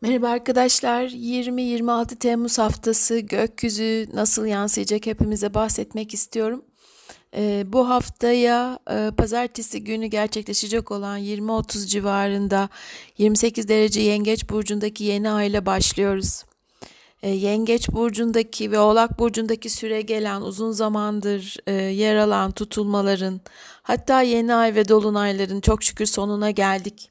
Merhaba arkadaşlar. 20-26 Temmuz haftası gökyüzü nasıl yansıyacak hepimize bahsetmek istiyorum. Ee, bu haftaya e, pazartesi günü gerçekleşecek olan 20-30 civarında 28 derece yengeç burcundaki yeni ay ile başlıyoruz. Ee, yengeç burcundaki ve oğlak burcundaki süre gelen uzun zamandır e, yer alan tutulmaların hatta yeni ay ve dolunayların çok şükür sonuna geldik.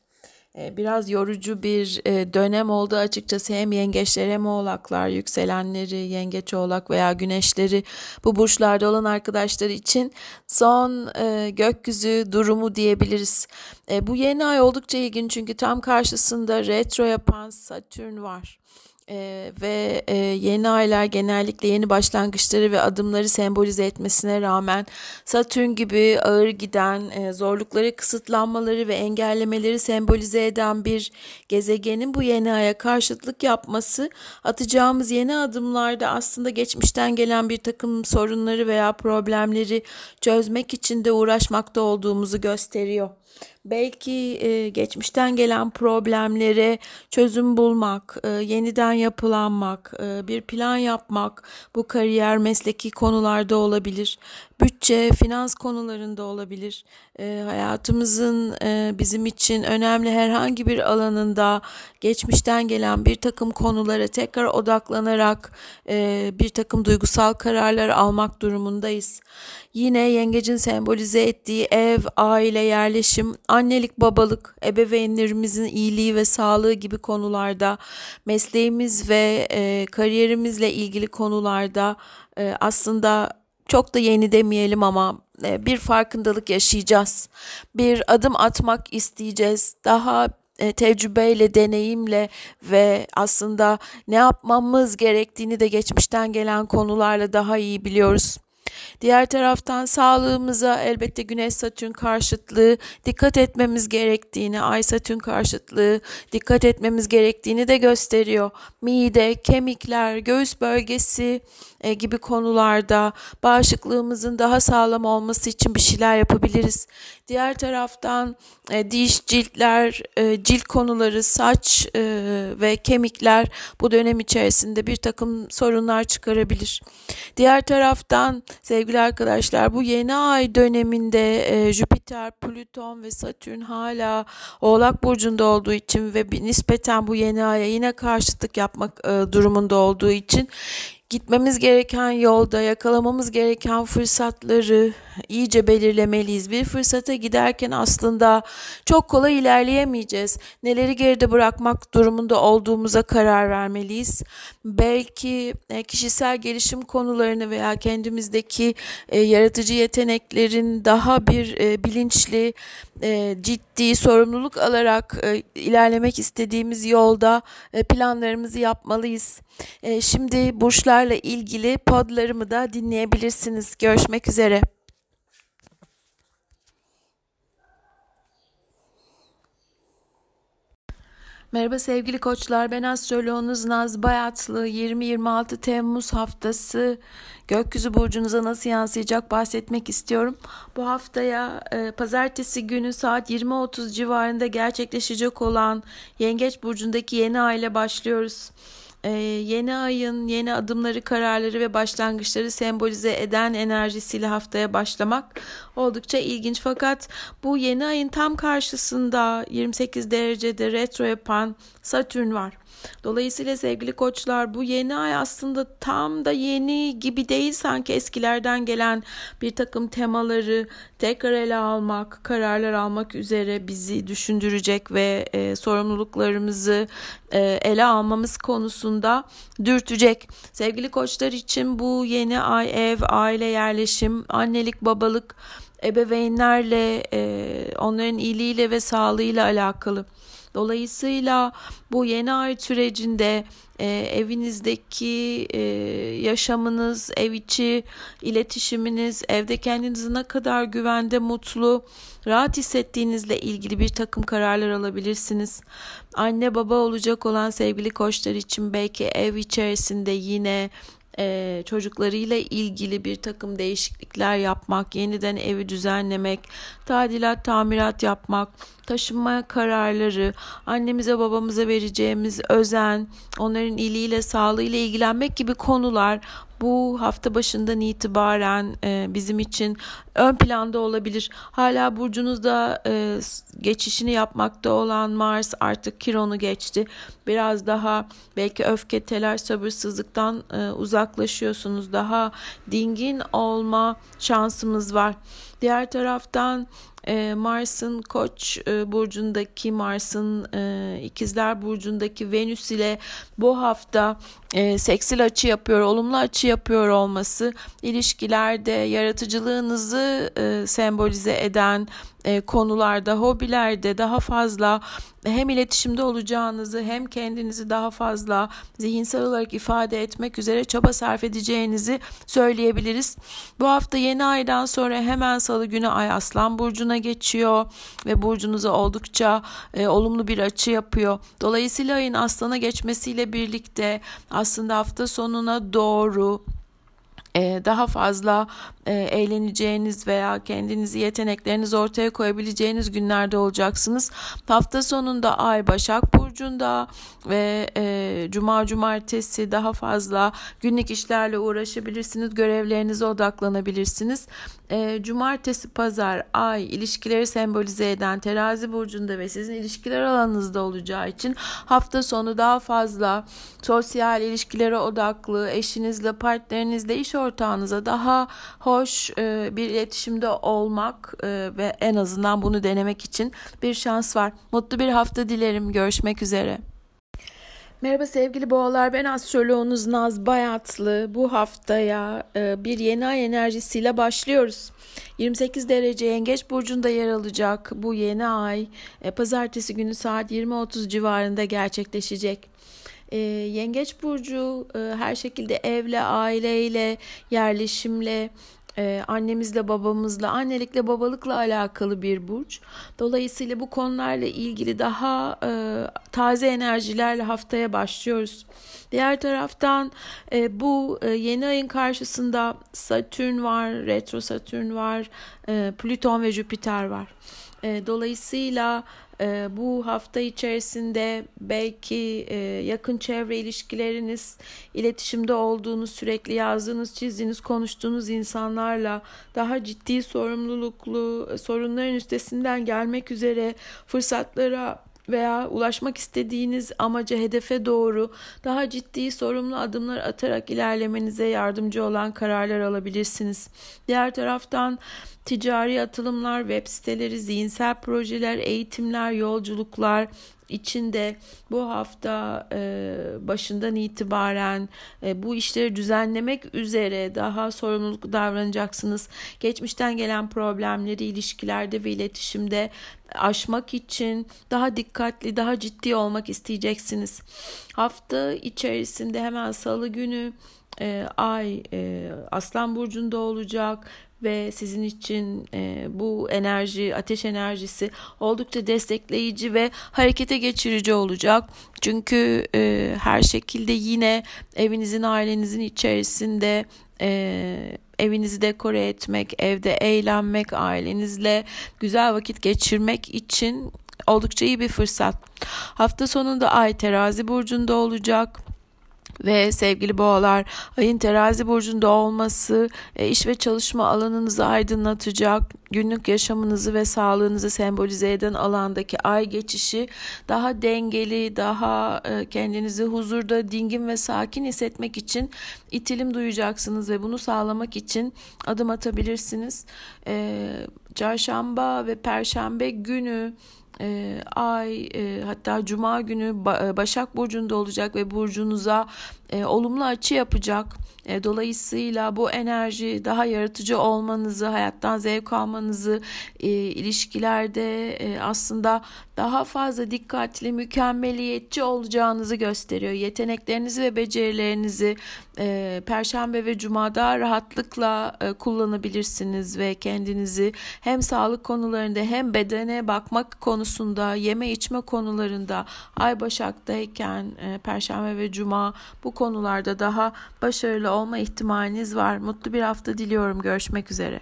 E, biraz yorucu bir e, dönem oldu açıkçası hem yengeçler hem oğlaklar yükselenleri yengeç oğlak veya güneşleri bu burçlarda olan arkadaşlar için son e, gökyüzü durumu diyebiliriz. Bu yeni ay oldukça ilginç çünkü tam karşısında retro yapan Satürn var. Ee, ve e, yeni aylar genellikle yeni başlangıçları ve adımları sembolize etmesine rağmen Satürn gibi ağır giden e, zorlukları, kısıtlanmaları ve engellemeleri sembolize eden bir gezegenin bu yeni aya karşıtlık yapması atacağımız yeni adımlarda aslında geçmişten gelen bir takım sorunları veya problemleri çözmek için de uğraşmakta olduğumuzu gösteriyor belki e, geçmişten gelen problemlere çözüm bulmak, e, yeniden yapılanmak, e, bir plan yapmak bu kariyer, mesleki konularda olabilir. Bütçe, finans konularında olabilir. E, hayatımızın e, bizim için önemli herhangi bir alanında geçmişten gelen bir takım konulara tekrar odaklanarak e, bir takım duygusal kararlar almak durumundayız. Yine yengecin sembolize ettiği ev, aile, yerleşim, annelik, babalık, ebeveynlerimizin iyiliği ve sağlığı gibi konularda, mesleğimiz ve e, kariyerimizle ilgili konularda e, aslında çok da yeni demeyelim ama e, bir farkındalık yaşayacağız. Bir adım atmak isteyeceğiz. Daha e, tecrübeyle, deneyimle ve aslında ne yapmamız gerektiğini de geçmişten gelen konularla daha iyi biliyoruz. Diğer taraftan sağlığımıza elbette Güneş Satürn karşıtlığı dikkat etmemiz gerektiğini, Ay Satürn karşıtlığı dikkat etmemiz gerektiğini de gösteriyor. Mide, kemikler, göğüs bölgesi e, gibi konularda bağışıklığımızın daha sağlam olması için bir şeyler yapabiliriz. Diğer taraftan e, diş, ciltler, e, cilt konuları, saç ve kemikler bu dönem içerisinde bir takım sorunlar çıkarabilir. Diğer taraftan sevgili arkadaşlar bu yeni ay döneminde Jüpiter, Plüton ve Satürn hala Oğlak Burcu'nda olduğu için ve nispeten bu yeni aya yine karşıtlık yapmak durumunda olduğu için gitmemiz gereken yolda yakalamamız gereken fırsatları iyice belirlemeliyiz. Bir fırsata giderken aslında çok kolay ilerleyemeyeceğiz. Neleri geride bırakmak durumunda olduğumuza karar vermeliyiz. Belki e, kişisel gelişim konularını veya kendimizdeki e, yaratıcı yeteneklerin daha bir e, bilinçli, ciddi sorumluluk alarak ilerlemek istediğimiz yolda planlarımızı yapmalıyız. Şimdi burçlarla ilgili podlarımı da dinleyebilirsiniz. Görüşmek üzere. Merhaba sevgili koçlar ben astroloğunuz Naz Bayatlı 20-26 Temmuz haftası gökyüzü burcunuza nasıl yansıyacak bahsetmek istiyorum. Bu haftaya e, pazartesi günü saat 20.30 civarında gerçekleşecek olan Yengeç burcundaki yeni aile başlıyoruz e, yeni ayın yeni adımları, kararları ve başlangıçları sembolize eden enerjisiyle haftaya başlamak oldukça ilginç. Fakat bu yeni ayın tam karşısında 28 derecede retro yapan Satürn var. Dolayısıyla sevgili koçlar bu yeni ay aslında tam da yeni gibi değil sanki eskilerden gelen bir takım temaları tekrar ele almak, kararlar almak üzere bizi düşündürecek ve e, sorumluluklarımızı e, ele almamız konusunda dürtecek. Sevgili koçlar için bu yeni ay ev, aile yerleşim, annelik, babalık, ebeveynlerle, e, onların iyiliğiyle ve sağlığıyla alakalı. Dolayısıyla bu yeni ay sürecinde e, evinizdeki e, yaşamınız, ev içi iletişiminiz, evde kendinizi ne kadar güvende, mutlu, rahat hissettiğinizle ilgili bir takım kararlar alabilirsiniz. Anne baba olacak olan sevgili koçlar için belki ev içerisinde yine e, çocuklarıyla ilgili bir takım değişiklikler yapmak, yeniden evi düzenlemek, tadilat, tamirat yapmak, taşınma kararları, annemize babamıza vereceğimiz özen, onların iyiliğiyle, sağlığıyla ilgilenmek gibi konular bu hafta başından itibaren e, bizim için ön planda olabilir. Hala burcunuzda e, geçişini yapmakta olan Mars artık Kiron'u geçti. Biraz daha belki öfke, telaş, sabırsızlıktan e, uzaklaşıyorsunuz. Daha dingin olma şansımız var. Diğer taraftan e, Mars'ın Koç e, burcundaki Mars'ın e, İkizler burcundaki Venüs ile bu hafta e, seksil açı yapıyor, olumlu açı yapıyor olması ilişkilerde yaratıcılığınızı e, sembolize eden e, konularda, hobilerde daha fazla hem iletişimde olacağınızı hem kendinizi daha fazla zihinsel olarak ifade etmek üzere çaba sarf edeceğinizi söyleyebiliriz. Bu hafta yeni aydan sonra hemen salı günü ay Aslan burcuna geçiyor ve burcunuza oldukça e, olumlu bir açı yapıyor. Dolayısıyla ayın Aslan'a geçmesiyle birlikte aslında hafta sonuna doğru daha fazla e, eğleneceğiniz veya kendinizi yeteneklerinizi ortaya koyabileceğiniz günlerde olacaksınız. Hafta sonunda Ay Başak Burcu'nda ve e, Cuma Cumartesi daha fazla günlük işlerle uğraşabilirsiniz. Görevlerinize odaklanabilirsiniz. E, Cumartesi Pazar Ay ilişkileri sembolize eden Terazi Burcu'nda ve sizin ilişkiler alanınızda olacağı için hafta sonu daha fazla sosyal ilişkilere odaklı eşinizle partnerinizle iş ortağınıza daha hoş hoş e, bir iletişimde olmak e, ve en azından bunu denemek için bir şans var. Mutlu bir hafta dilerim. Görüşmek üzere. Merhaba sevgili boğalar ben astroloğunuz Naz Bayatlı. Bu haftaya e, bir yeni ay enerjisiyle başlıyoruz. 28 derece yengeç burcunda yer alacak bu yeni ay pazartesi günü saat 20.30 civarında gerçekleşecek. E, yengeç burcu e, her şekilde evle, aileyle, yerleşimle, e, annemizle babamızla annelikle babalıkla alakalı bir burç. Dolayısıyla bu konularla ilgili daha e, taze enerjilerle haftaya başlıyoruz. Diğer taraftan e, bu e, yeni ayın karşısında Satürn var, retro Satürn var, e, Plüton ve Jüpiter var. E, dolayısıyla e, bu hafta içerisinde belki e, yakın çevre ilişkileriniz, iletişimde olduğunuz, sürekli yazdığınız, çizdiğiniz, konuştuğunuz insanlarla daha ciddi sorumluluklu sorunların üstesinden gelmek üzere fırsatlara veya ulaşmak istediğiniz amaca, hedefe doğru daha ciddi sorumlu adımlar atarak ilerlemenize yardımcı olan kararlar alabilirsiniz. Diğer taraftan ticari atılımlar, web siteleri, zihinsel projeler, eğitimler, yolculuklar içinde bu hafta e, başından itibaren e, bu işleri düzenlemek üzere daha sorumluluk davranacaksınız. Geçmişten gelen problemleri ilişkilerde ve iletişimde aşmak için daha dikkatli, daha ciddi olmak isteyeceksiniz. Hafta içerisinde hemen salı günü e, ay e, Aslan burcunda olacak ve sizin için e, bu enerji, ateş enerjisi oldukça destekleyici ve harekete geçirici olacak. Çünkü e, her şekilde yine evinizin, ailenizin içerisinde e, evinizi dekore etmek, evde eğlenmek, ailenizle güzel vakit geçirmek için oldukça iyi bir fırsat. Hafta sonunda Ay terazi burcunda olacak ve sevgili boğalar ayın terazi burcunda olması e, iş ve çalışma alanınızı aydınlatacak günlük yaşamınızı ve sağlığınızı sembolize eden alandaki ay geçişi daha dengeli daha e, kendinizi huzurda dingin ve sakin hissetmek için itilim duyacaksınız ve bunu sağlamak için adım atabilirsiniz. E, çarşamba ve perşembe günü e, ay e, hatta cuma günü e, Başak Burcu'nda olacak ve burcunuza e, olumlu açı yapacak. E, dolayısıyla bu enerji daha yaratıcı olmanızı, hayattan zevk almanızı, e, ilişkilerde e, aslında daha fazla dikkatli, mükemmeliyetçi olacağınızı gösteriyor. Yeteneklerinizi ve becerilerinizi e, Perşembe ve Cuma'da rahatlıkla e, kullanabilirsiniz ve kendinizi hem sağlık konularında hem bedene bakmak konusunda, yeme içme konularında Ay Başak'tayken e, Perşembe ve Cuma bu konularda daha başarılı olma ihtimaliniz var. Mutlu bir hafta diliyorum. Görüşmek üzere.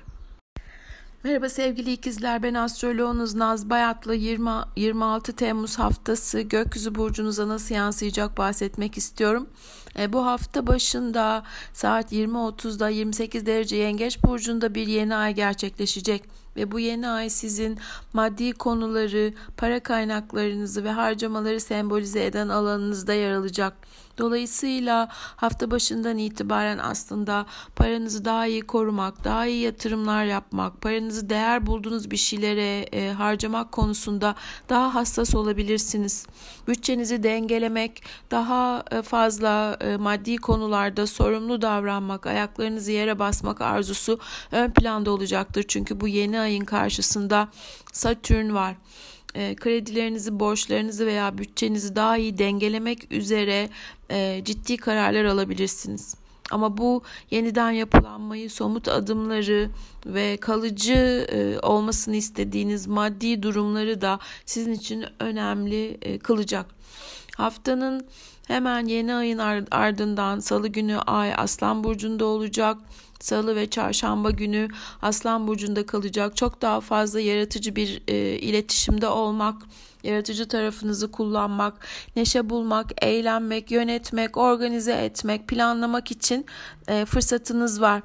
Merhaba sevgili ikizler ben astroloğunuz Naz Bayatlı 20, 26 Temmuz haftası gökyüzü burcunuza nasıl yansıyacak bahsetmek istiyorum. E, bu hafta başında saat 20.30'da 28 derece yengeç burcunda bir yeni ay gerçekleşecek ve bu yeni ay sizin maddi konuları, para kaynaklarınızı ve harcamaları sembolize eden alanınızda yer alacak. Dolayısıyla hafta başından itibaren aslında paranızı daha iyi korumak, daha iyi yatırımlar yapmak, paranızı değer bulduğunuz bir şeylere e, harcamak konusunda daha hassas olabilirsiniz. Bütçenizi dengelemek, daha e, fazla e, maddi konularda sorumlu davranmak, ayaklarınızı yere basmak arzusu ön planda olacaktır. Çünkü bu yeni ayın karşısında Satürn var e, kredilerinizi, borçlarınızı veya bütçenizi daha iyi dengelemek üzere e, ciddi kararlar alabilirsiniz. Ama bu yeniden yapılanmayı, somut adımları ve kalıcı e, olmasını istediğiniz maddi durumları da sizin için önemli kılacak. Haftanın hemen yeni ayın ardından salı günü ay Aslan Burcu'nda olacak. Salı ve çarşamba günü Aslan Burcu'nda kalacak. Çok daha fazla yaratıcı bir e, iletişimde olmak, yaratıcı tarafınızı kullanmak, neşe bulmak, eğlenmek, yönetmek, organize etmek, planlamak için e, fırsatınız var.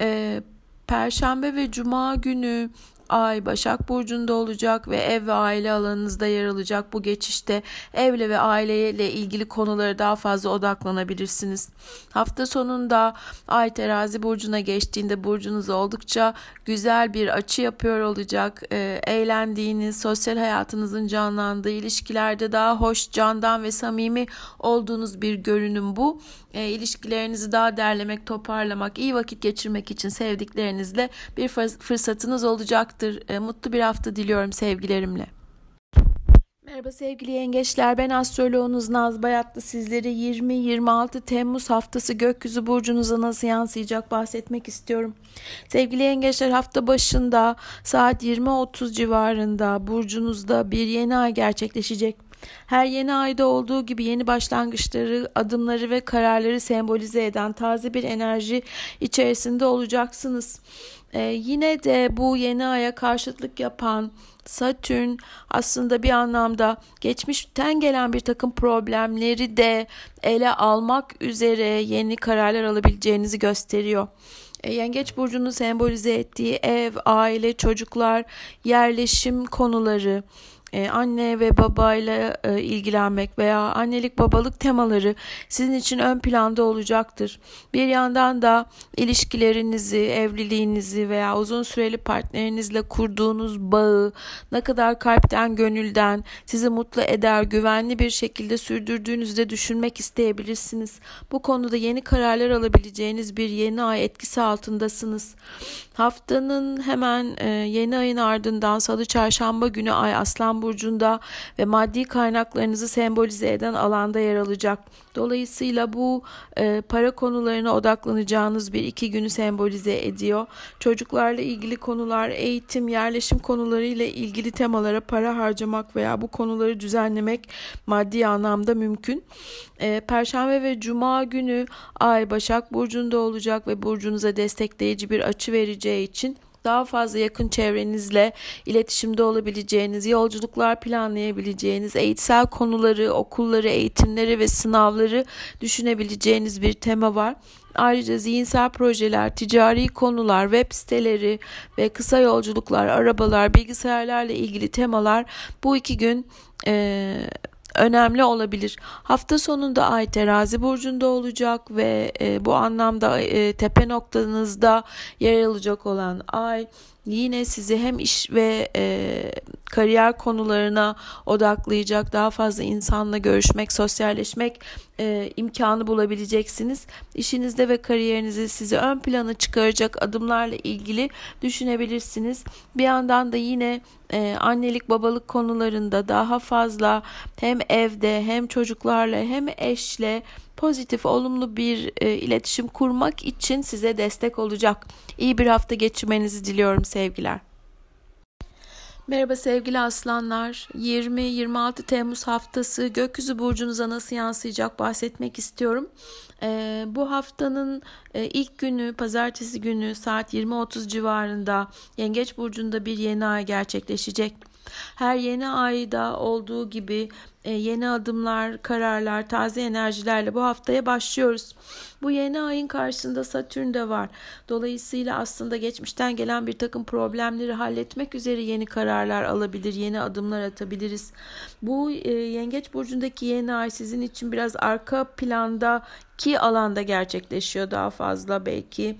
E, Perşembe ve Cuma günü Ay Başak Burcu'nda olacak ve ev ve aile alanınızda yer alacak. Bu geçişte evle ve aileyle ilgili konulara daha fazla odaklanabilirsiniz. Hafta sonunda Ay Terazi Burcu'na geçtiğinde burcunuz oldukça güzel bir açı yapıyor olacak. E, eğlendiğiniz, sosyal hayatınızın canlandığı, ilişkilerde daha hoş, candan ve samimi olduğunuz bir görünüm bu. E, ilişkilerinizi daha derlemek, toparlamak, iyi vakit geçirmek için sevdiklerinizle bir fırsatınız olacak olacaktır. E, mutlu bir hafta diliyorum sevgilerimle. Merhaba sevgili yengeçler ben astroloğunuz Naz Bayatlı sizlere 20-26 Temmuz haftası gökyüzü burcunuza nasıl yansıyacak bahsetmek istiyorum. Sevgili yengeçler hafta başında saat 20.30 civarında burcunuzda bir yeni ay gerçekleşecek. Her yeni ayda olduğu gibi yeni başlangıçları, adımları ve kararları sembolize eden taze bir enerji içerisinde olacaksınız. Ee, yine de bu yeni aya karşıtlık yapan Satürn aslında bir anlamda geçmişten gelen bir takım problemleri de ele almak üzere yeni kararlar alabileceğinizi gösteriyor. E, Yengeç burcunu sembolize ettiği ev, aile, çocuklar, yerleşim konuları, e, anne ve babayla e, ilgilenmek veya annelik babalık temaları sizin için ön planda olacaktır. Bir yandan da ilişkilerinizi, evliliğinizi veya uzun süreli partnerinizle kurduğunuz bağı ne kadar kalpten, gönülden sizi mutlu eder, güvenli bir şekilde sürdürdüğünüzde düşünmek isteyebilirsiniz. Bu konuda yeni kararlar alabileceğiniz bir yeni ay etkisi altındasınız. Haftanın hemen e, yeni ayın ardından salı çarşamba günü ay Aslan burcunda ve maddi kaynaklarınızı sembolize eden alanda yer alacak. Dolayısıyla bu e, para konularına odaklanacağınız bir iki günü sembolize ediyor. Çocuklarla ilgili konular, eğitim, yerleşim konularıyla ilgili temalara para harcamak veya bu konuları düzenlemek maddi anlamda mümkün. E, Perşembe ve Cuma günü Ay Başak Burcu'nda olacak ve burcunuza destekleyici bir açı vereceği için daha fazla yakın çevrenizle iletişimde olabileceğiniz, yolculuklar planlayabileceğiniz, eğitsel konuları, okulları, eğitimleri ve sınavları düşünebileceğiniz bir tema var. Ayrıca zihinsel projeler, ticari konular, web siteleri ve kısa yolculuklar, arabalar, bilgisayarlarla ilgili temalar bu iki gün e, önemli olabilir. Hafta sonunda Ay terazi burcunda olacak ve e, bu anlamda e, tepe noktanızda yer alacak olan Ay yine sizi hem iş ve e, kariyer konularına odaklayacak daha fazla insanla görüşmek, sosyalleşmek e, imkanı bulabileceksiniz. İşinizde ve kariyerinizde sizi ön plana çıkaracak adımlarla ilgili düşünebilirsiniz. Bir yandan da yine e, annelik babalık konularında daha fazla hem evde hem çocuklarla hem eşle pozitif, olumlu bir e, iletişim kurmak için size destek olacak. İyi bir hafta geçirmenizi diliyorum sevgiler. Merhaba sevgili aslanlar. 20-26 Temmuz haftası gökyüzü burcunuza nasıl yansıyacak bahsetmek istiyorum. Ee, bu haftanın e, ilk günü pazartesi günü saat 20.30 civarında Yengeç burcunda bir yeni ay gerçekleşecek. Her yeni ayda olduğu gibi e, yeni adımlar, kararlar, taze enerjilerle bu haftaya başlıyoruz. Bu yeni ayın karşısında Satürn de var. Dolayısıyla aslında geçmişten gelen bir takım problemleri halletmek üzere yeni kararlar alabilir, yeni adımlar atabiliriz. Bu e, Yengeç burcundaki yeni ay sizin için biraz arka planda ki alanda gerçekleşiyor daha fazla belki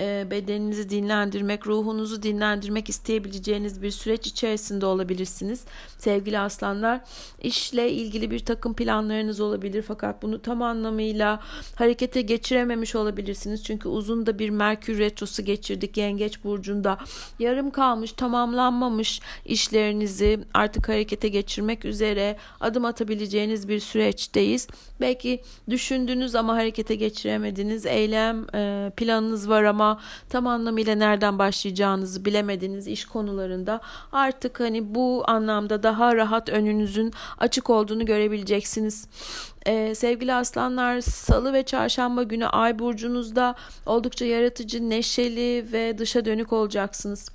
bedeninizi dinlendirmek, ruhunuzu dinlendirmek isteyebileceğiniz bir süreç içerisinde olabilirsiniz. Sevgili aslanlar, işle ilgili bir takım planlarınız olabilir fakat bunu tam anlamıyla harekete geçirememiş olabilirsiniz. Çünkü uzun da bir Merkür retrosu geçirdik Yengeç burcunda. Yarım kalmış, tamamlanmamış işlerinizi artık harekete geçirmek üzere adım atabileceğiniz bir süreçteyiz. Belki düşündünüz ama harekete geçiremediniz. Eylem e, planınız var ama ama tam anlamıyla nereden başlayacağınızı bilemediğiniz iş konularında artık hani bu anlamda daha rahat önünüzün açık olduğunu görebileceksiniz. Ee, sevgili aslanlar salı ve çarşamba günü ay burcunuzda oldukça yaratıcı, neşeli ve dışa dönük olacaksınız.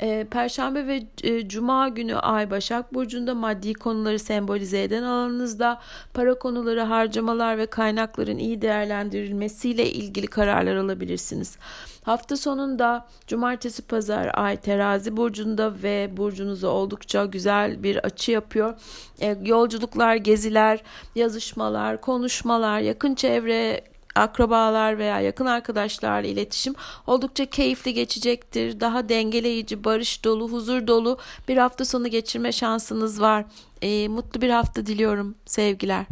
E, Perşembe ve e, Cuma günü Ay Başak Burcu'nda maddi konuları sembolize eden alanınızda para konuları, harcamalar ve kaynakların iyi değerlendirilmesiyle ilgili kararlar alabilirsiniz. Hafta sonunda Cumartesi Pazar Ay Terazi Burcu'nda ve burcunuza oldukça güzel bir açı yapıyor. E, yolculuklar, geziler, yazışmalar, konuşmalar, yakın çevre akrabalar veya yakın arkadaşlarla iletişim oldukça keyifli geçecektir. Daha dengeleyici, barış dolu, huzur dolu bir hafta sonu geçirme şansınız var. E, mutlu bir hafta diliyorum. Sevgiler.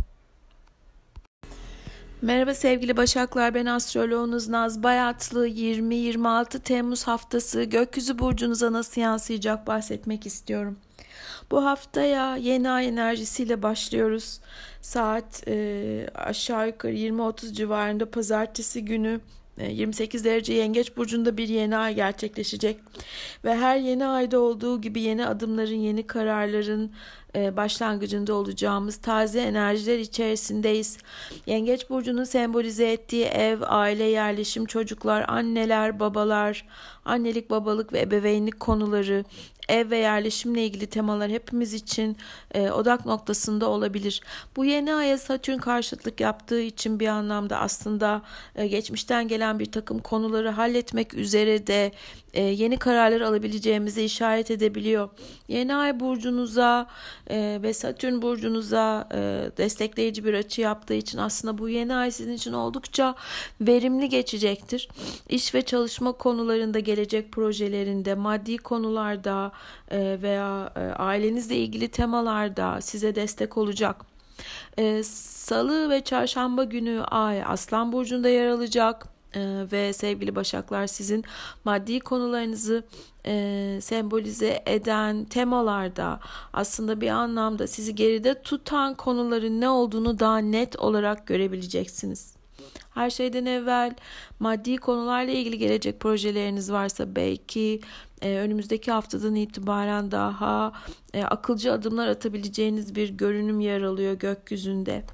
Merhaba sevgili Başaklar ben astroloğunuz Naz Bayatlı 20-26 Temmuz haftası gökyüzü burcunuza nasıl yansıyacak bahsetmek istiyorum. Bu haftaya yeni ay enerjisiyle başlıyoruz. Saat e, aşağı yukarı 20-30 civarında pazartesi günü 28 e, derece yengeç burcunda bir yeni ay gerçekleşecek ve her yeni ayda olduğu gibi yeni adımların yeni kararların e, başlangıcında olacağımız taze enerjiler içerisindeyiz. Yengeç burcunun sembolize ettiği ev, aile, yerleşim, çocuklar, anneler, babalar, annelik, babalık ve ebeveynlik konuları, ev ve yerleşimle ilgili temalar hepimiz için e, odak noktasında olabilir. Bu yeni aya Satürn karşıtlık yaptığı için bir anlamda aslında e, geçmişten gelen bir takım konuları halletmek üzere de e, yeni kararlar alabileceğimizi işaret edebiliyor. Yeni ay burcunuza e, ve Satürn burcunuza e, destekleyici bir açı yaptığı için aslında bu yeni ay sizin için oldukça verimli geçecektir. İş ve çalışma konularında gelecek projelerinde, maddi konularda e, veya e, ailenizle ilgili temalarda size destek olacak. E, Salı ve çarşamba günü ay Aslan burcunda yer alacak ve sevgili Başaklar sizin maddi konularınızı e, sembolize eden temalarda aslında bir anlamda sizi geride tutan konuların ne olduğunu daha net olarak görebileceksiniz. Her şeyden evvel maddi konularla ilgili gelecek projeleriniz varsa belki e, önümüzdeki haftadan itibaren daha e, akılcı adımlar atabileceğiniz bir görünüm yer alıyor gökyüzünde.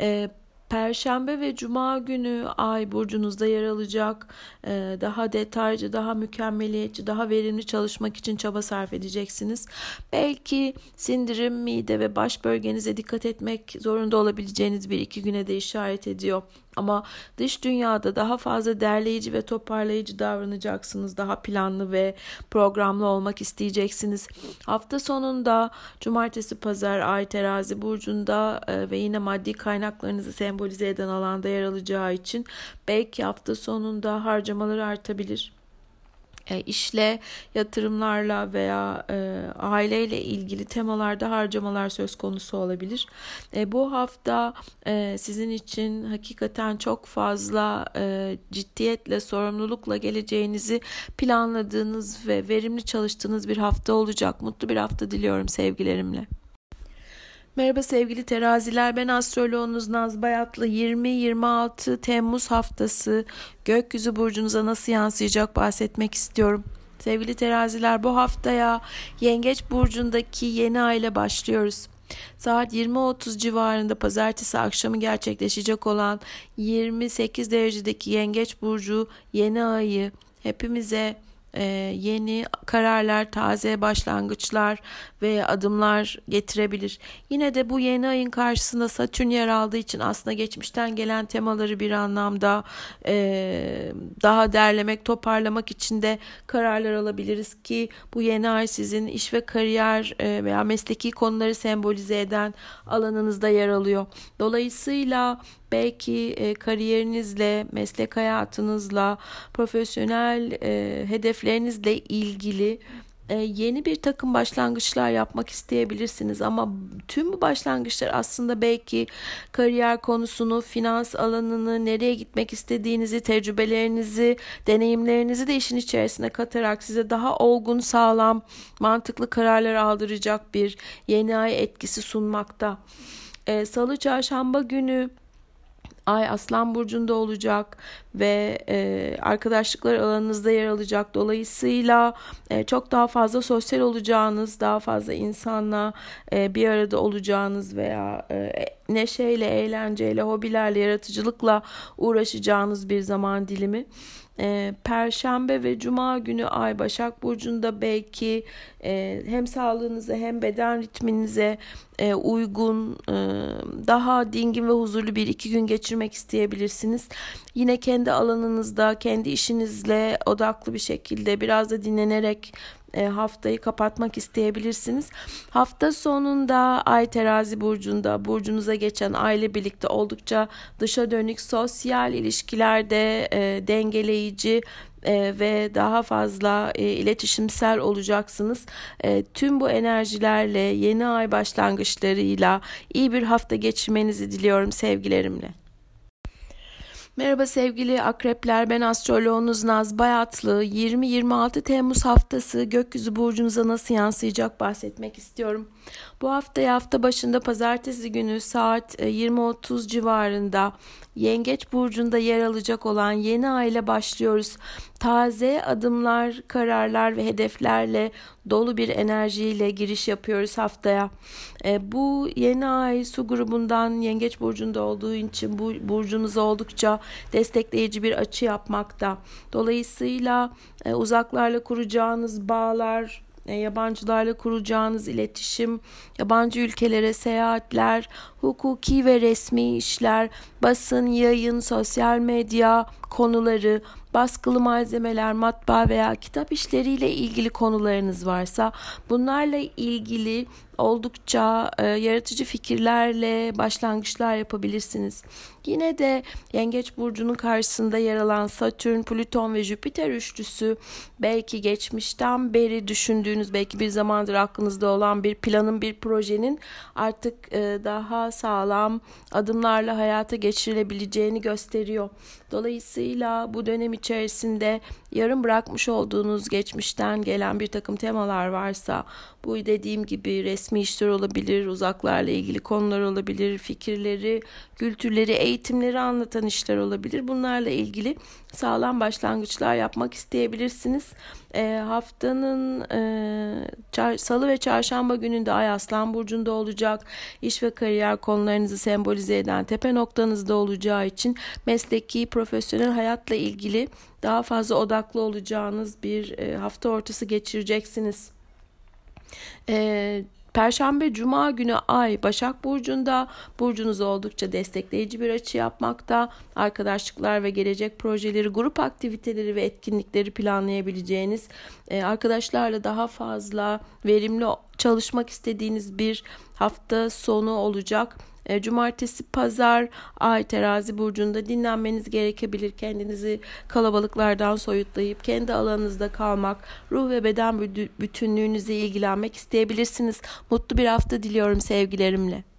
E, Perşembe ve Cuma günü Ay burcunuzda yer alacak. Ee, daha detaycı, daha mükemmeliyetçi, daha verimli çalışmak için çaba sarf edeceksiniz. Belki sindirim, mide ve baş bölgenize dikkat etmek zorunda olabileceğiniz bir iki güne de işaret ediyor. Ama dış dünyada daha fazla derleyici ve toparlayıcı davranacaksınız. Daha planlı ve programlı olmak isteyeceksiniz. Hafta sonunda cumartesi pazar ay terazi burcunda e, ve yine maddi kaynaklarınızı sembolize eden alanda yer alacağı için belki hafta sonunda harcamaları artabilir. E, işle, yatırımlarla veya e, aileyle ilgili temalarda harcamalar söz konusu olabilir. E, bu hafta e, sizin için hakikaten çok fazla e, ciddiyetle, sorumlulukla geleceğinizi planladığınız ve verimli çalıştığınız bir hafta olacak. Mutlu bir hafta diliyorum sevgilerimle. Merhaba sevgili teraziler ben astroloğunuz Naz Bayatlı 20-26 Temmuz haftası gökyüzü burcunuza nasıl yansıyacak bahsetmek istiyorum. Sevgili teraziler bu haftaya yengeç burcundaki yeni ay ile başlıyoruz. Saat 20.30 civarında pazartesi akşamı gerçekleşecek olan 28 derecedeki yengeç burcu yeni ayı hepimize e, yeni kararlar, taze başlangıçlar ve adımlar getirebilir. Yine de bu yeni ayın karşısında Satürn yer aldığı için aslında geçmişten gelen temaları bir anlamda e, daha derlemek, toparlamak için de kararlar alabiliriz ki bu yeni ay sizin iş ve kariyer e, veya mesleki konuları sembolize eden alanınızda yer alıyor. Dolayısıyla belki e, kariyerinizle, meslek hayatınızla, profesyonel e, hedeflerinizle ilgili e, yeni bir takım başlangıçlar yapmak isteyebilirsiniz ama tüm bu başlangıçlar aslında belki kariyer konusunu, finans alanını, nereye gitmek istediğinizi, tecrübelerinizi, deneyimlerinizi de işin içerisine katarak size daha olgun, sağlam, mantıklı kararlar aldıracak bir yeni ay etkisi sunmakta. E, Salı, çarşamba günü Ay Aslan Burcu'nda olacak ve e, arkadaşlıklar alanınızda yer alacak. Dolayısıyla e, çok daha fazla sosyal olacağınız, daha fazla insanla e, bir arada olacağınız veya e, neşeyle, eğlenceyle, hobilerle, yaratıcılıkla uğraşacağınız bir zaman dilimi. E, Perşembe ve Cuma günü Ay Başak Burcu'nda belki e, hem sağlığınıza hem beden ritminize e, uygun, e, daha dingin ve huzurlu bir iki gün geçirmek isteyebilirsiniz. Yine kendi alanınızda, kendi işinizle odaklı bir şekilde biraz da dinlenerek e, haftayı kapatmak isteyebilirsiniz. Hafta sonunda Ay Terazi burcunda burcunuza geçen aile birlikte oldukça dışa dönük sosyal ilişkilerde e, dengeleyici e, ve daha fazla e, iletişimsel olacaksınız. E, tüm bu enerjilerle yeni ay başlangıçlarıyla iyi bir hafta geçirmenizi diliyorum sevgilerimle. Merhaba sevgili akrepler ben astroloğunuz Naz Bayatlı 20-26 Temmuz haftası gökyüzü burcunuza nasıl yansıyacak bahsetmek istiyorum. Bu hafta hafta başında pazartesi günü saat 20.30 civarında Yengeç burcunda yer alacak olan yeni ay ile başlıyoruz. Taze adımlar, kararlar ve hedeflerle dolu bir enerjiyle giriş yapıyoruz haftaya. E, bu yeni ay su grubundan Yengeç burcunda olduğu için bu burcunuz oldukça destekleyici bir açı yapmakta. Dolayısıyla e, uzaklarla kuracağınız bağlar, e, yabancılarla kuracağınız iletişim, yabancı ülkelere seyahatler, hukuki ve resmi işler, basın, yayın, sosyal medya konuları, baskılı malzemeler, matbaa veya kitap işleriyle ilgili konularınız varsa bunlarla ilgili oldukça e, yaratıcı fikirlerle başlangıçlar yapabilirsiniz. Yine de Yengeç burcunun karşısında yer alan Satürn, Plüton ve Jüpiter üçlüsü belki geçmişten beri düşündüğünüz, belki bir zamandır aklınızda olan bir planın, bir projenin artık e, daha sağlam adımlarla hayata geçirilebileceğini gösteriyor. Dolayısıyla bu dönem içerisinde yarım bırakmış olduğunuz geçmişten gelen bir takım temalar varsa bu dediğim gibi resmi işler olabilir, uzaklarla ilgili konular olabilir, fikirleri, kültürleri, eğitimleri anlatan işler olabilir. Bunlarla ilgili sağlam başlangıçlar yapmak isteyebilirsiniz. E, haftanın e, salı ve çarşamba gününde Ay Aslan Burcu'nda olacak. İş ve kariyer konularınızı sembolize eden tepe noktanızda olacağı için mesleki, profesyonel hayatla ilgili daha fazla odaklı olacağınız bir e, hafta ortası geçireceksiniz. E, Perşembe Cuma günü Ay Başak Burcu'nda burcunuz oldukça destekleyici bir açı yapmakta. Arkadaşlıklar ve gelecek projeleri, grup aktiviteleri ve etkinlikleri planlayabileceğiniz, e, arkadaşlarla daha fazla verimli çalışmak istediğiniz bir hafta sonu olacak. E, cumartesi, pazar ay terazi burcunda dinlenmeniz gerekebilir. Kendinizi kalabalıklardan soyutlayıp kendi alanınızda kalmak, ruh ve beden bütünlüğünüze ilgilenmek isteyebilirsiniz. Mutlu bir hafta diliyorum sevgilerimle.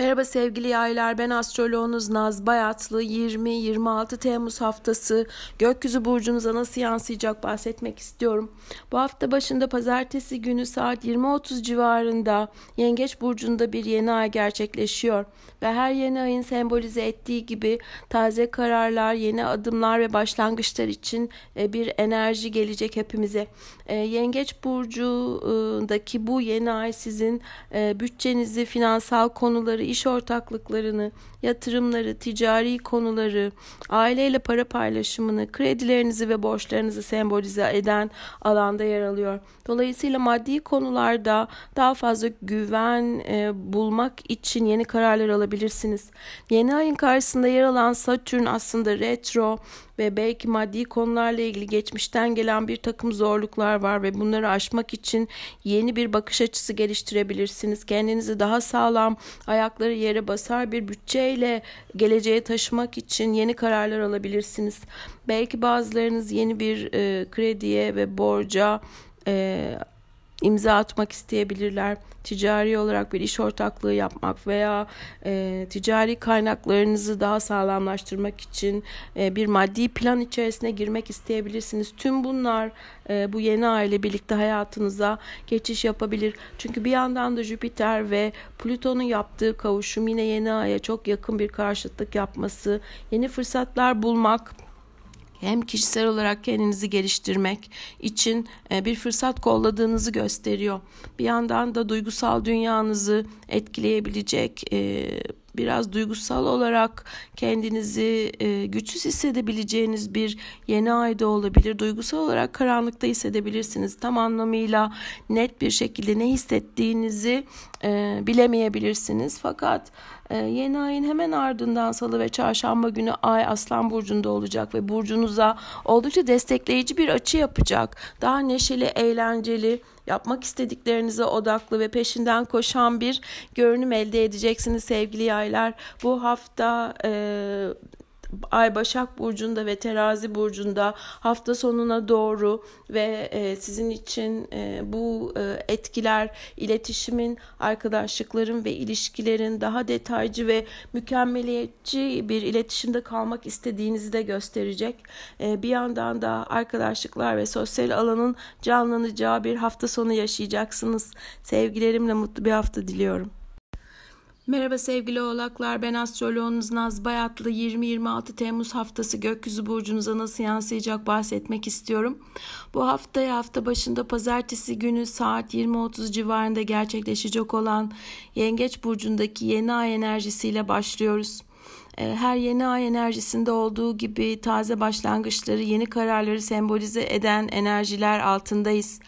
Merhaba sevgili yaylar ben astroloğunuz Naz Bayatlı 20-26 Temmuz haftası gökyüzü burcunuza nasıl yansıyacak bahsetmek istiyorum. Bu hafta başında pazartesi günü saat 20.30 civarında Yengeç burcunda bir yeni ay gerçekleşiyor ve her yeni ayın sembolize ettiği gibi taze kararlar, yeni adımlar ve başlangıçlar için e, bir enerji gelecek hepimize. E, Yengeç burcundaki bu yeni ay sizin e, bütçenizi, finansal konuları iş ortaklıklarını, yatırımları, ticari konuları, aileyle para paylaşımını, kredilerinizi ve borçlarınızı sembolize eden alanda yer alıyor. Dolayısıyla maddi konularda daha fazla güven e, bulmak için yeni kararlar alabilirsiniz. Yeni ayın karşısında yer alan Satürn aslında retro ve belki maddi konularla ilgili geçmişten gelen bir takım zorluklar var ve bunları aşmak için yeni bir bakış açısı geliştirebilirsiniz. Kendinizi daha sağlam, ayakları yere basar bir bütçeyle geleceğe taşımak için yeni kararlar alabilirsiniz. Belki bazılarınız yeni bir e, krediye ve borca e, imza atmak isteyebilirler. Ticari olarak bir iş ortaklığı yapmak veya e, ticari kaynaklarınızı daha sağlamlaştırmak için e, bir maddi plan içerisine girmek isteyebilirsiniz. Tüm bunlar e, bu yeni aile birlikte hayatınıza geçiş yapabilir. Çünkü bir yandan da Jüpiter ve Plüton'un yaptığı kavuşum yine yeni aya çok yakın bir karşıtlık yapması, yeni fırsatlar bulmak hem kişisel olarak kendinizi geliştirmek için e, bir fırsat kolladığınızı gösteriyor. Bir yandan da duygusal dünyanızı etkileyebilecek e, biraz duygusal olarak kendinizi e, güçsüz hissedebileceğiniz bir yeni ayda olabilir. Duygusal olarak karanlıkta hissedebilirsiniz. Tam anlamıyla net bir şekilde ne hissettiğinizi bilemeyebilirsiniz. Fakat yeni ayın hemen ardından salı ve çarşamba günü ay aslan burcunda olacak ve burcunuza oldukça destekleyici bir açı yapacak. Daha neşeli, eğlenceli, yapmak istediklerinize odaklı ve peşinden koşan bir görünüm elde edeceksiniz sevgili yaylar. Bu hafta e, Ay Başak Burcu'nda ve Terazi Burcu'nda hafta sonuna doğru ve e, sizin için e, bu e, etkiler iletişimin, arkadaşlıkların ve ilişkilerin daha detaycı ve mükemmeliyetçi bir iletişimde kalmak istediğinizi de gösterecek. E, bir yandan da arkadaşlıklar ve sosyal alanın canlanacağı bir hafta sonu yaşayacaksınız. Sevgilerimle mutlu bir hafta diliyorum. Merhaba sevgili oğlaklar ben astroloğunuz Naz Bayatlı 20-26 Temmuz haftası gökyüzü burcunuza nasıl yansıyacak bahsetmek istiyorum. Bu haftaya hafta başında pazartesi günü saat 20.30 civarında gerçekleşecek olan Yengeç burcundaki yeni ay enerjisiyle başlıyoruz. Ee, her yeni ay enerjisinde olduğu gibi taze başlangıçları, yeni kararları sembolize eden enerjiler altındayız.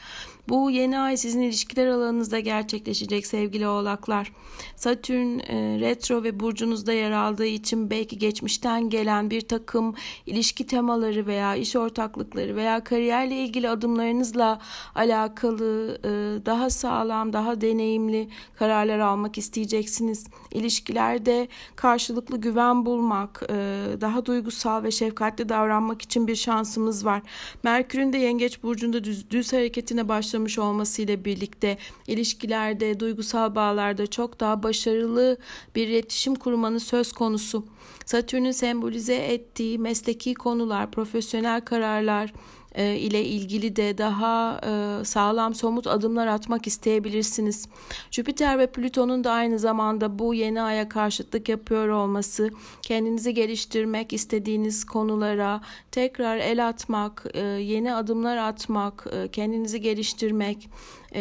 Bu yeni ay sizin ilişkiler alanınızda gerçekleşecek sevgili oğlaklar. Satürn e, retro ve burcunuzda yer aldığı için belki geçmişten gelen bir takım ilişki temaları veya iş ortaklıkları veya kariyerle ilgili adımlarınızla alakalı e, daha sağlam, daha deneyimli kararlar almak isteyeceksiniz. İlişkilerde karşılıklı güven bulmak, e, daha duygusal ve şefkatli davranmak için bir şansımız var. Merkür'ün de Yengeç burcunda düz, düz hareketine başlamış olmasıyla birlikte ilişkilerde, duygusal bağlarda çok daha başarılı bir iletişim kurmanın söz konusu. Satürn'ün sembolize ettiği mesleki konular, profesyonel kararlar, e, ile ilgili de daha e, sağlam somut adımlar atmak isteyebilirsiniz. Jüpiter ve Plüton'un da aynı zamanda bu yeni aya karşıtlık yapıyor olması, kendinizi geliştirmek istediğiniz konulara tekrar el atmak, e, yeni adımlar atmak, kendinizi geliştirmek,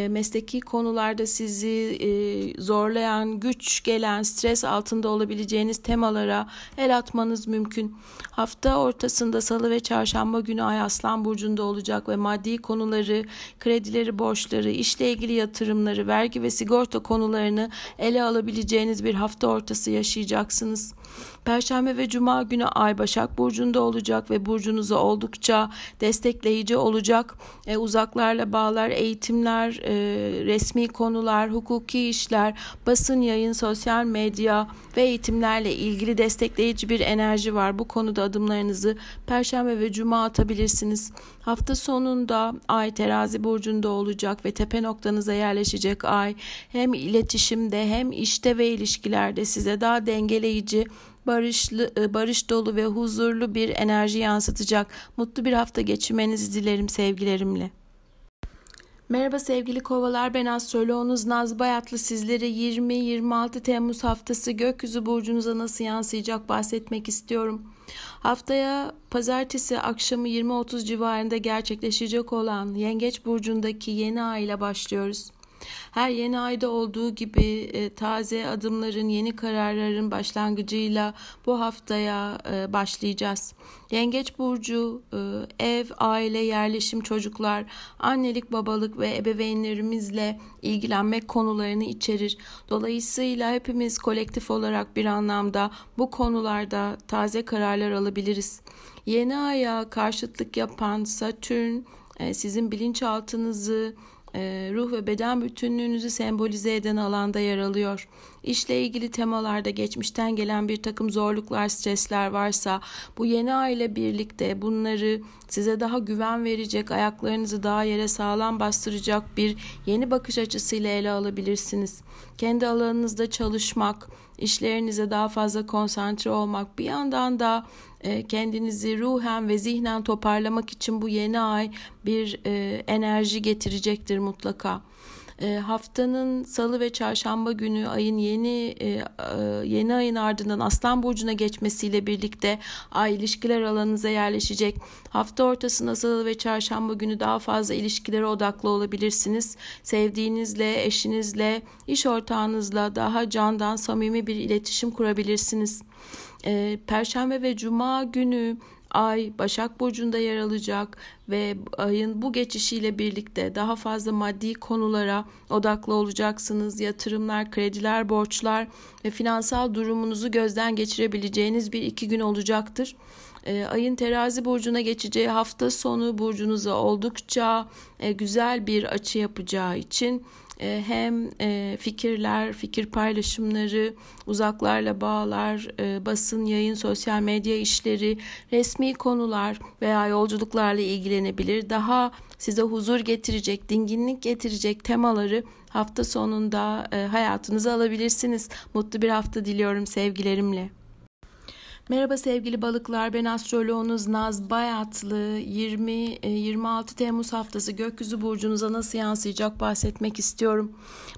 mesleki konularda sizi zorlayan, güç gelen, stres altında olabileceğiniz temalara el atmanız mümkün. Hafta ortasında salı ve çarşamba günü Ay Aslan Burcu burcunda olacak ve maddi konuları, kredileri, borçları, işle ilgili yatırımları, vergi ve sigorta konularını ele alabileceğiniz bir hafta ortası yaşayacaksınız. Perşembe ve Cuma günü Ay Başak Burcu'nda olacak ve burcunuza oldukça destekleyici olacak. E, uzaklarla bağlar, eğitimler, e, resmi konular, hukuki işler, basın yayın, sosyal medya ve eğitimlerle ilgili destekleyici bir enerji var. Bu konuda adımlarınızı Perşembe ve Cuma atabilirsiniz. Hafta sonunda Ay terazi burcunda olacak ve tepe noktanıza yerleşecek Ay hem iletişimde hem işte ve ilişkilerde size daha dengeleyici barışlı, e, barış dolu ve huzurlu bir enerji yansıtacak. Mutlu bir hafta geçirmenizi dilerim sevgilerimle. Merhaba sevgili kovalar ben astroloğunuz Naz Bayatlı sizlere 20-26 Temmuz haftası gökyüzü burcunuza nasıl yansıyacak bahsetmek istiyorum. Haftaya pazartesi akşamı 20-30 civarında gerçekleşecek olan Yengeç burcundaki yeni ay ile başlıyoruz. Her yeni ayda olduğu gibi e, taze adımların, yeni kararların başlangıcıyla bu haftaya e, başlayacağız. Yengeç burcu e, ev, aile, yerleşim, çocuklar, annelik, babalık ve ebeveynlerimizle ilgilenmek konularını içerir. Dolayısıyla hepimiz kolektif olarak bir anlamda bu konularda taze kararlar alabiliriz. Yeni aya karşıtlık yapan Satürn sizin bilinçaltınızı ruh ve beden bütünlüğünüzü sembolize eden alanda yer alıyor. İşle ilgili temalarda geçmişten gelen bir takım zorluklar, stresler varsa bu yeni aile birlikte bunları size daha güven verecek, ayaklarınızı daha yere sağlam bastıracak bir yeni bakış açısıyla ele alabilirsiniz. Kendi alanınızda çalışmak, işlerinize daha fazla konsantre olmak, bir yandan da e, kendinizi ruhen ve zihnen toparlamak için bu yeni ay bir e, enerji getirecektir mutlaka. E, haftanın salı ve çarşamba günü ayın yeni e, e, yeni ayın ardından Aslan burcuna geçmesiyle birlikte ay ilişkiler alanınıza yerleşecek. Hafta ortasında salı ve çarşamba günü daha fazla ilişkilere odaklı olabilirsiniz. Sevdiğinizle, eşinizle, iş ortağınızla daha candan samimi bir iletişim kurabilirsiniz. Perşembe ve Cuma günü Ay Başak Burcu'nda yer alacak ve ayın bu geçişiyle birlikte daha fazla maddi konulara odaklı olacaksınız. Yatırımlar, krediler, borçlar ve finansal durumunuzu gözden geçirebileceğiniz bir iki gün olacaktır. E, ayın terazi burcuna geçeceği hafta sonu burcunuza oldukça e, güzel bir açı yapacağı için hem e, fikirler, fikir paylaşımları, uzaklarla bağlar, e, basın, yayın, sosyal medya işleri, resmi konular veya yolculuklarla ilgilenebilir. Daha size huzur getirecek, dinginlik getirecek temaları hafta sonunda hayatınıza alabilirsiniz. Mutlu bir hafta diliyorum sevgilerimle. Merhaba sevgili balıklar ben astroloğunuz Naz Bayatlı 20-26 e, Temmuz haftası gökyüzü burcunuza nasıl yansıyacak bahsetmek istiyorum.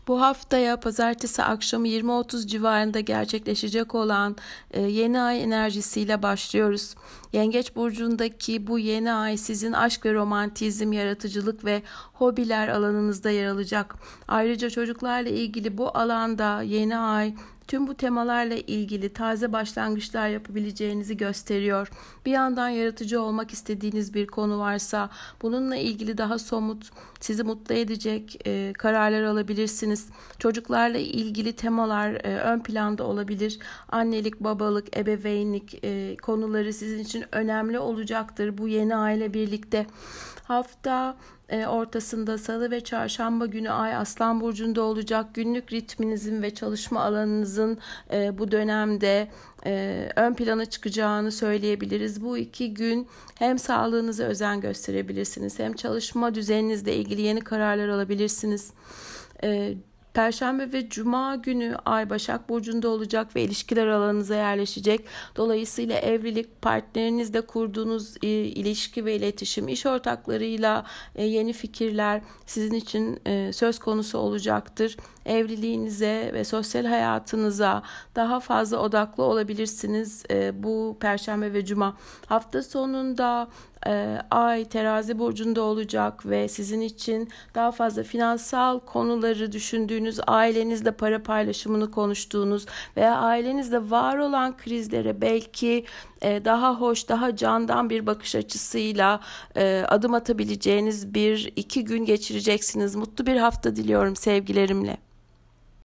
Bu haftaya pazartesi akşamı 20-30 civarında gerçekleşecek olan e, yeni ay enerjisiyle başlıyoruz. Yengeç burcundaki bu yeni ay sizin aşk ve romantizm, yaratıcılık ve hobiler alanınızda yer alacak. Ayrıca çocuklarla ilgili bu alanda yeni ay tüm bu temalarla ilgili taze başlangıçlar yapabileceğinizi gösteriyor. Bir yandan yaratıcı olmak istediğiniz bir konu varsa bununla ilgili daha somut, sizi mutlu edecek e, kararlar alabilirsiniz. Çocuklarla ilgili temalar e, ön planda olabilir. Annelik, babalık, ebeveynlik e, konuları sizin için önemli olacaktır bu yeni aile birlikte. Hafta ortasında salı ve çarşamba günü ay aslan burcunda olacak. Günlük ritminizin ve çalışma alanınızın e, bu dönemde e, ön plana çıkacağını söyleyebiliriz. Bu iki gün hem sağlığınıza özen gösterebilirsiniz hem çalışma düzeninizle ilgili yeni kararlar alabilirsiniz. Perşembe ve Cuma günü Ay Başak Burcu'nda olacak ve ilişkiler alanınıza yerleşecek. Dolayısıyla evlilik, partnerinizle kurduğunuz e, ilişki ve iletişim, iş ortaklarıyla e, yeni fikirler sizin için e, söz konusu olacaktır. Evliliğinize ve sosyal hayatınıza daha fazla odaklı olabilirsiniz bu Perşembe ve Cuma. Hafta sonunda e, ay terazi burcunda olacak ve sizin için daha fazla finansal konuları düşündüğünüz, ailenizle para paylaşımını konuştuğunuz veya ailenizde var olan krizlere belki e, daha hoş, daha candan bir bakış açısıyla e, adım atabileceğiniz bir iki gün geçireceksiniz. Mutlu bir hafta diliyorum sevgilerimle.